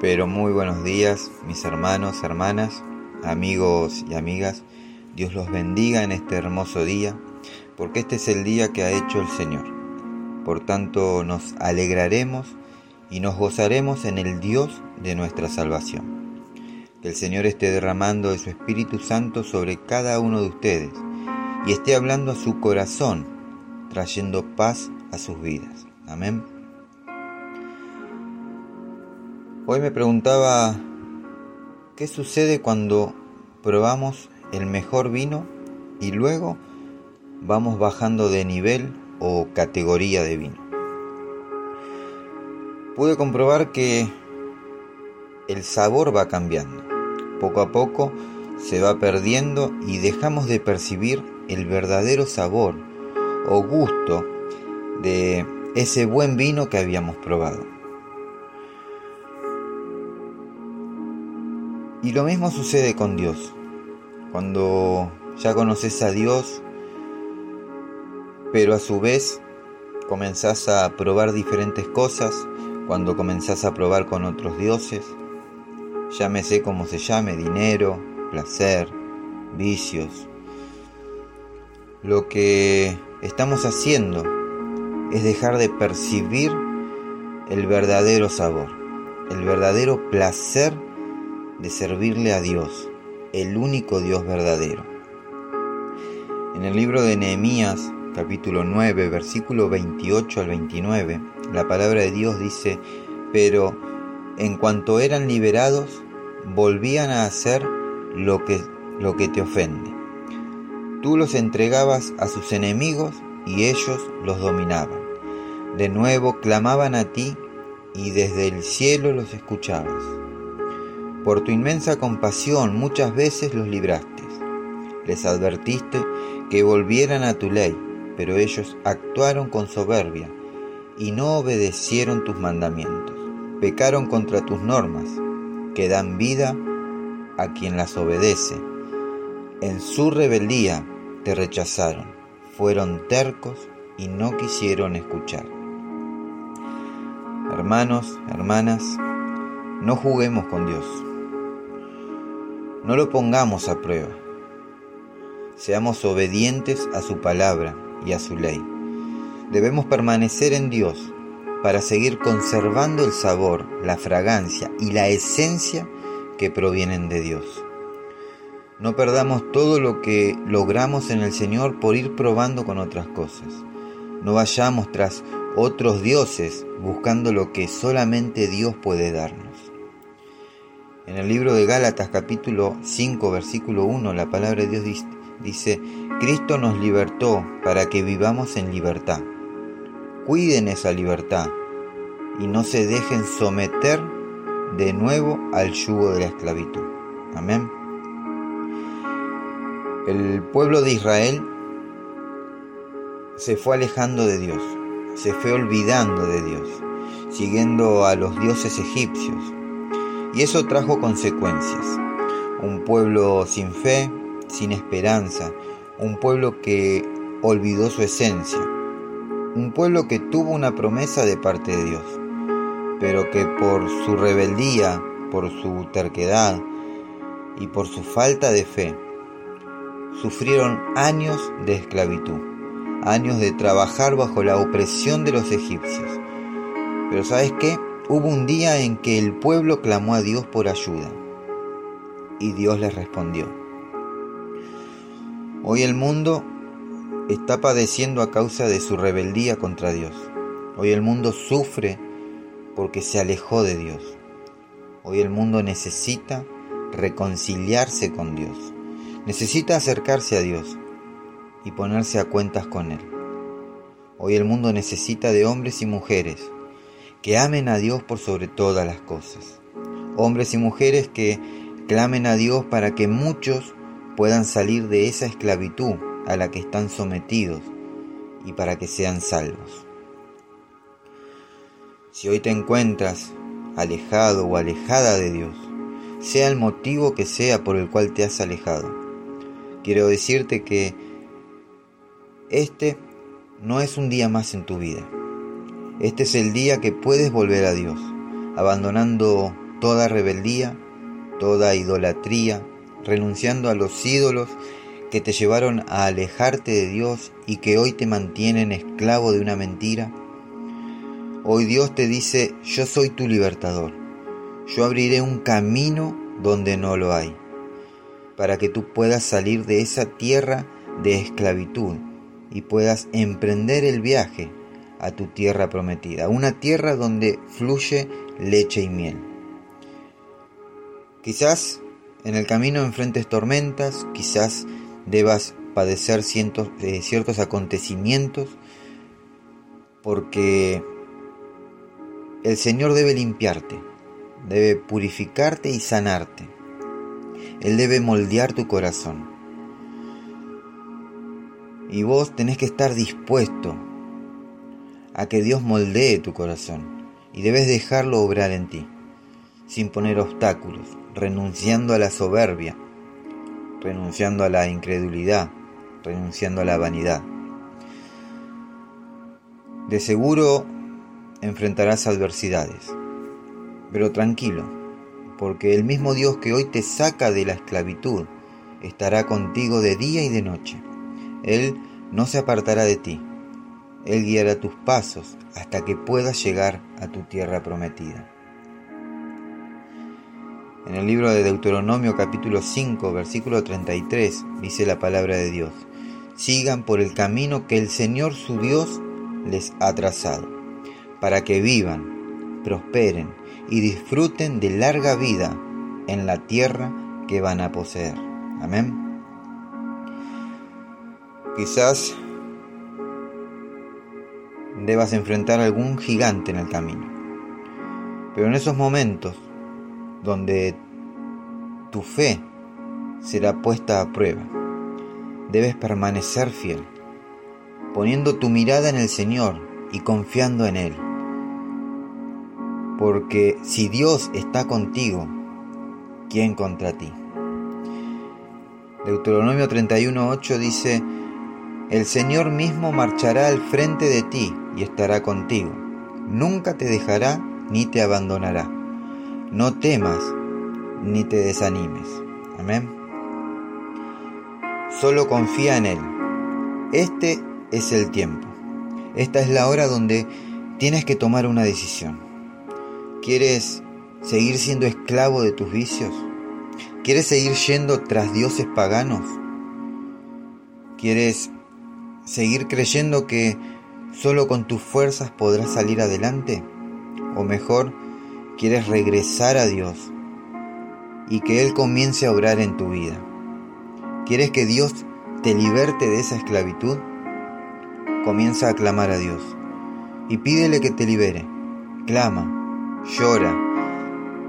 Pero muy buenos días, mis hermanos, hermanas, amigos y amigas. Dios los bendiga en este hermoso día, porque este es el día que ha hecho el Señor. Por tanto, nos alegraremos y nos gozaremos en el Dios de nuestra salvación. Que el Señor esté derramando de su Espíritu Santo sobre cada uno de ustedes y esté hablando a su corazón, trayendo paz a sus vidas. Amén. Hoy me preguntaba, ¿qué sucede cuando probamos el mejor vino y luego vamos bajando de nivel o categoría de vino? Pude comprobar que el sabor va cambiando. Poco a poco se va perdiendo y dejamos de percibir el verdadero sabor o gusto de ese buen vino que habíamos probado. Y lo mismo sucede con Dios. Cuando ya conoces a Dios, pero a su vez comenzás a probar diferentes cosas, cuando comenzás a probar con otros dioses, llámese como se llame, dinero, placer, vicios. Lo que estamos haciendo es dejar de percibir el verdadero sabor, el verdadero placer de servirle a Dios, el único Dios verdadero. En el libro de Nehemías, capítulo 9, versículo 28 al 29, la palabra de Dios dice, pero en cuanto eran liberados, volvían a hacer lo que, lo que te ofende. Tú los entregabas a sus enemigos y ellos los dominaban. De nuevo clamaban a ti y desde el cielo los escuchabas. Por tu inmensa compasión muchas veces los libraste. Les advertiste que volvieran a tu ley, pero ellos actuaron con soberbia y no obedecieron tus mandamientos. Pecaron contra tus normas, que dan vida a quien las obedece. En su rebeldía te rechazaron, fueron tercos y no quisieron escuchar. Hermanos, hermanas, no juguemos con Dios. No lo pongamos a prueba. Seamos obedientes a su palabra y a su ley. Debemos permanecer en Dios para seguir conservando el sabor, la fragancia y la esencia que provienen de Dios. No perdamos todo lo que logramos en el Señor por ir probando con otras cosas. No vayamos tras otros dioses buscando lo que solamente Dios puede darnos. En el libro de Gálatas capítulo 5 versículo 1 la palabra de Dios dice, Cristo nos libertó para que vivamos en libertad. Cuiden esa libertad y no se dejen someter de nuevo al yugo de la esclavitud. Amén. El pueblo de Israel se fue alejando de Dios, se fue olvidando de Dios, siguiendo a los dioses egipcios y eso trajo consecuencias. Un pueblo sin fe, sin esperanza, un pueblo que olvidó su esencia, un pueblo que tuvo una promesa de parte de Dios, pero que por su rebeldía, por su terquedad y por su falta de fe, sufrieron años de esclavitud, años de trabajar bajo la opresión de los egipcios. Pero ¿sabes qué? Hubo un día en que el pueblo clamó a Dios por ayuda y Dios les respondió. Hoy el mundo está padeciendo a causa de su rebeldía contra Dios. Hoy el mundo sufre porque se alejó de Dios. Hoy el mundo necesita reconciliarse con Dios. Necesita acercarse a Dios y ponerse a cuentas con Él. Hoy el mundo necesita de hombres y mujeres que amen a Dios por sobre todas las cosas. Hombres y mujeres que clamen a Dios para que muchos puedan salir de esa esclavitud a la que están sometidos y para que sean salvos. Si hoy te encuentras alejado o alejada de Dios, sea el motivo que sea por el cual te has alejado, quiero decirte que este no es un día más en tu vida. Este es el día que puedes volver a Dios, abandonando toda rebeldía, toda idolatría, renunciando a los ídolos que te llevaron a alejarte de Dios y que hoy te mantienen esclavo de una mentira? Hoy Dios te dice, yo soy tu libertador, yo abriré un camino donde no lo hay, para que tú puedas salir de esa tierra de esclavitud y puedas emprender el viaje a tu tierra prometida, una tierra donde fluye leche y miel. Quizás en el camino enfrentes tormentas, quizás debas padecer eh, ciertos acontecimientos, porque el Señor debe limpiarte, debe purificarte y sanarte. Él debe moldear tu corazón. Y vos tenés que estar dispuesto a que Dios moldee tu corazón y debes dejarlo obrar en ti, sin poner obstáculos, renunciando a la soberbia, renunciando a la incredulidad, renunciando a la vanidad. De seguro enfrentarás adversidades, pero tranquilo, porque el mismo Dios que hoy te saca de la esclavitud estará contigo de día y de noche. Él no se apartará de ti. Él guiará tus pasos hasta que puedas llegar a tu tierra prometida. En el libro de Deuteronomio capítulo 5 versículo 33 dice la palabra de Dios, sigan por el camino que el Señor su Dios les ha trazado, para que vivan, prosperen y disfruten de larga vida en la tierra que van a poseer. Amén. Quizás debas enfrentar algún gigante en el camino. Pero en esos momentos donde tu fe será puesta a prueba, debes permanecer fiel, poniendo tu mirada en el Señor y confiando en Él. Porque si Dios está contigo, ¿quién contra ti? Deuteronomio 31.8 dice, el Señor mismo marchará al frente de ti y estará contigo. Nunca te dejará ni te abandonará. No temas ni te desanimes. Amén. Solo confía en Él. Este es el tiempo. Esta es la hora donde tienes que tomar una decisión. ¿Quieres seguir siendo esclavo de tus vicios? ¿Quieres seguir yendo tras dioses paganos? ¿Quieres seguir creyendo que solo con tus fuerzas podrás salir adelante? ¿O mejor, quieres regresar a Dios y que Él comience a obrar en tu vida? ¿Quieres que Dios te liberte de esa esclavitud? Comienza a clamar a Dios y pídele que te libere. Clama, llora,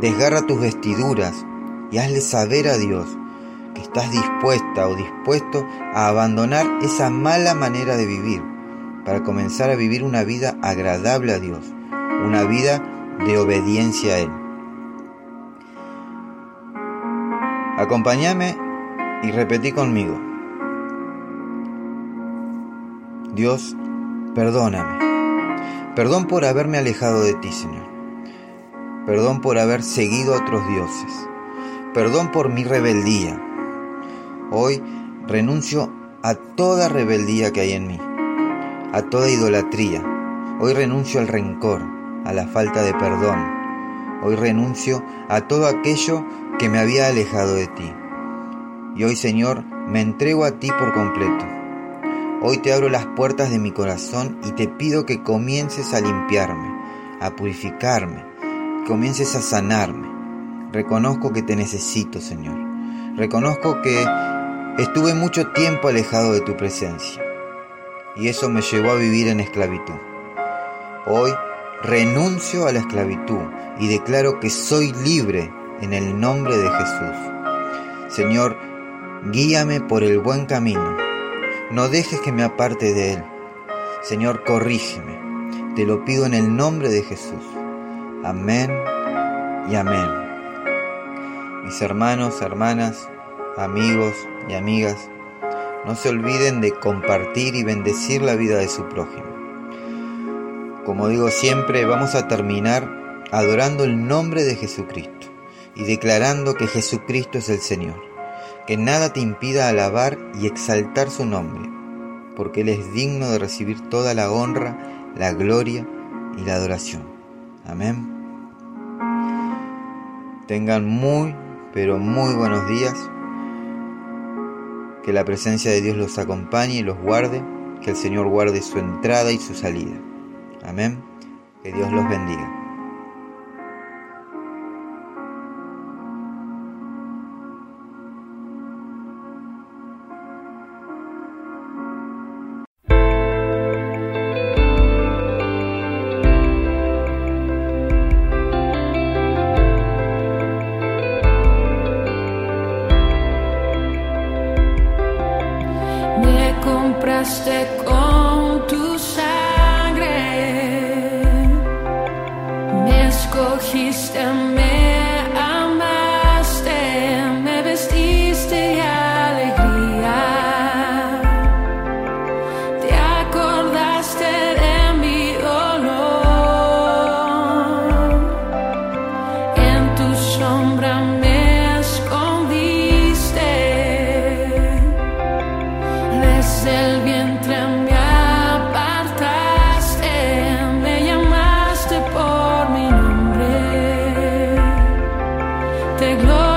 desgarra tus vestiduras y hazle saber a Dios que estás dispuesta o dispuesto a abandonar esa mala manera de vivir para comenzar a vivir una vida agradable a Dios, una vida de obediencia a Él. Acompáñame y repetí conmigo. Dios, perdóname. Perdón por haberme alejado de ti, Señor. Perdón por haber seguido a otros dioses. Perdón por mi rebeldía. Hoy renuncio a toda rebeldía que hay en mí, a toda idolatría. Hoy renuncio al rencor, a la falta de perdón. Hoy renuncio a todo aquello que me había alejado de ti. Y hoy, Señor, me entrego a ti por completo. Hoy te abro las puertas de mi corazón y te pido que comiences a limpiarme, a purificarme, comiences a sanarme. Reconozco que te necesito, Señor. Reconozco que Estuve mucho tiempo alejado de tu presencia y eso me llevó a vivir en esclavitud. Hoy renuncio a la esclavitud y declaro que soy libre en el nombre de Jesús. Señor, guíame por el buen camino. No dejes que me aparte de él. Señor, corrígeme. Te lo pido en el nombre de Jesús. Amén y amén. Mis hermanos, hermanas, amigos y amigas, no se olviden de compartir y bendecir la vida de su prójimo. Como digo siempre, vamos a terminar adorando el nombre de Jesucristo. y declarando que Jesucristo es el Señor, que nada te impida alabar y exaltar su nombre, porque Él es digno de recibir toda la honra, la gloria y la adoración. Amén. Tengan muy, pero muy buenos días. Que la presencia de Dios los acompañe y los guarde. Que el Señor guarde su entrada y su salida. Amén. Que Dios los bendiga. the glory.